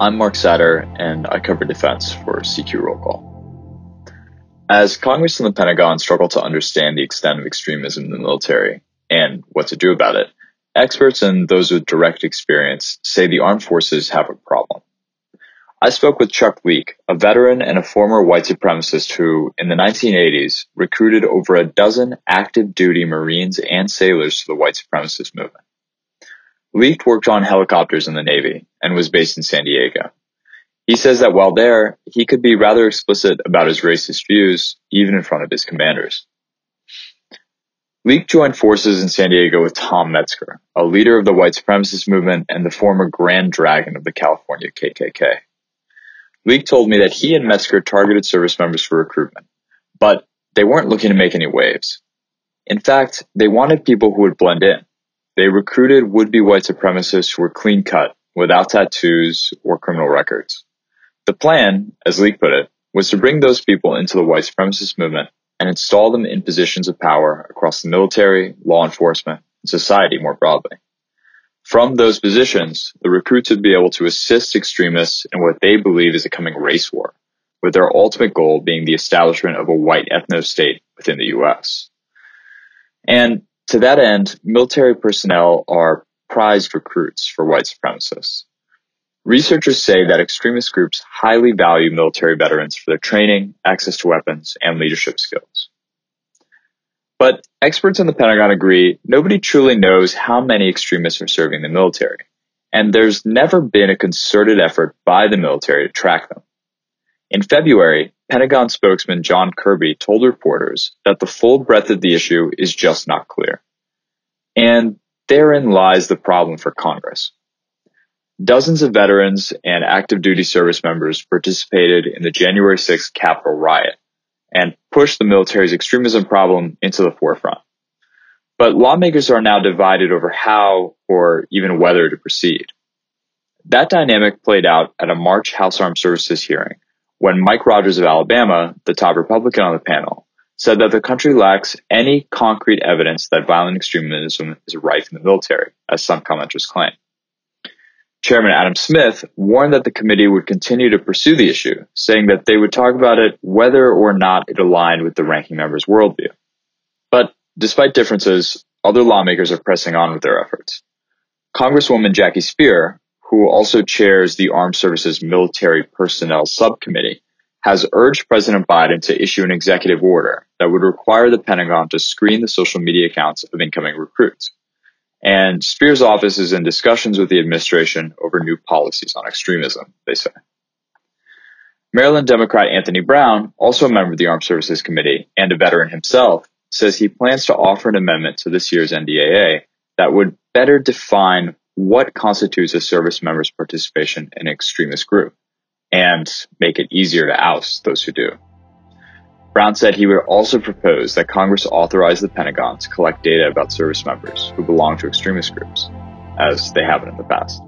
I'm Mark Satter, and I cover defense for CQ Roll Call. As Congress and the Pentagon struggle to understand the extent of extremism in the military and what to do about it, experts and those with direct experience say the armed forces have a problem. I spoke with Chuck Leek, a veteran and a former white supremacist who, in the 1980s, recruited over a dozen active duty Marines and sailors to the white supremacist movement. Leek worked on helicopters in the Navy and was based in San Diego. He says that while there, he could be rather explicit about his racist views, even in front of his commanders. Leek joined forces in San Diego with Tom Metzger, a leader of the white supremacist movement and the former Grand Dragon of the California KKK. Leek told me that he and Metzger targeted service members for recruitment, but they weren't looking to make any waves. In fact, they wanted people who would blend in, they recruited would-be white supremacists who were clean-cut, without tattoos or criminal records. The plan, as Leek put it, was to bring those people into the white supremacist movement and install them in positions of power across the military, law enforcement, and society more broadly. From those positions, the recruits would be able to assist extremists in what they believe is a coming race war, with their ultimate goal being the establishment of a white ethno state within the US. And to that end, military personnel are prized recruits for white supremacists. Researchers say that extremist groups highly value military veterans for their training, access to weapons, and leadership skills. But experts in the Pentagon agree nobody truly knows how many extremists are serving the military, and there's never been a concerted effort by the military to track them. In February, Pentagon spokesman John Kirby told reporters that the full breadth of the issue is just not clear. And therein lies the problem for Congress. Dozens of veterans and active duty service members participated in the January 6th Capitol riot and pushed the military's extremism problem into the forefront. But lawmakers are now divided over how or even whether to proceed. That dynamic played out at a March House Armed Services hearing when Mike Rogers of Alabama, the top Republican on the panel, said that the country lacks any concrete evidence that violent extremism is rife in the military, as some commenters claim. Chairman Adam Smith warned that the committee would continue to pursue the issue, saying that they would talk about it whether or not it aligned with the ranking member's worldview. But despite differences, other lawmakers are pressing on with their efforts. Congresswoman Jackie Speier, who also chairs the Armed Services Military Personnel Subcommittee, has urged President Biden to issue an executive order that would require the Pentagon to screen the social media accounts of incoming recruits. And Speier's office is in discussions with the administration over new policies on extremism, they say. Maryland Democrat Anthony Brown, also a member of the Armed Services Committee and a veteran himself, says he plans to offer an amendment to this year's NDAA that would better define what constitutes a service member's participation in an extremist group and make it easier to oust those who do. Brown said he would also propose that Congress authorize the Pentagon to collect data about service members who belong to extremist groups, as they have in the past.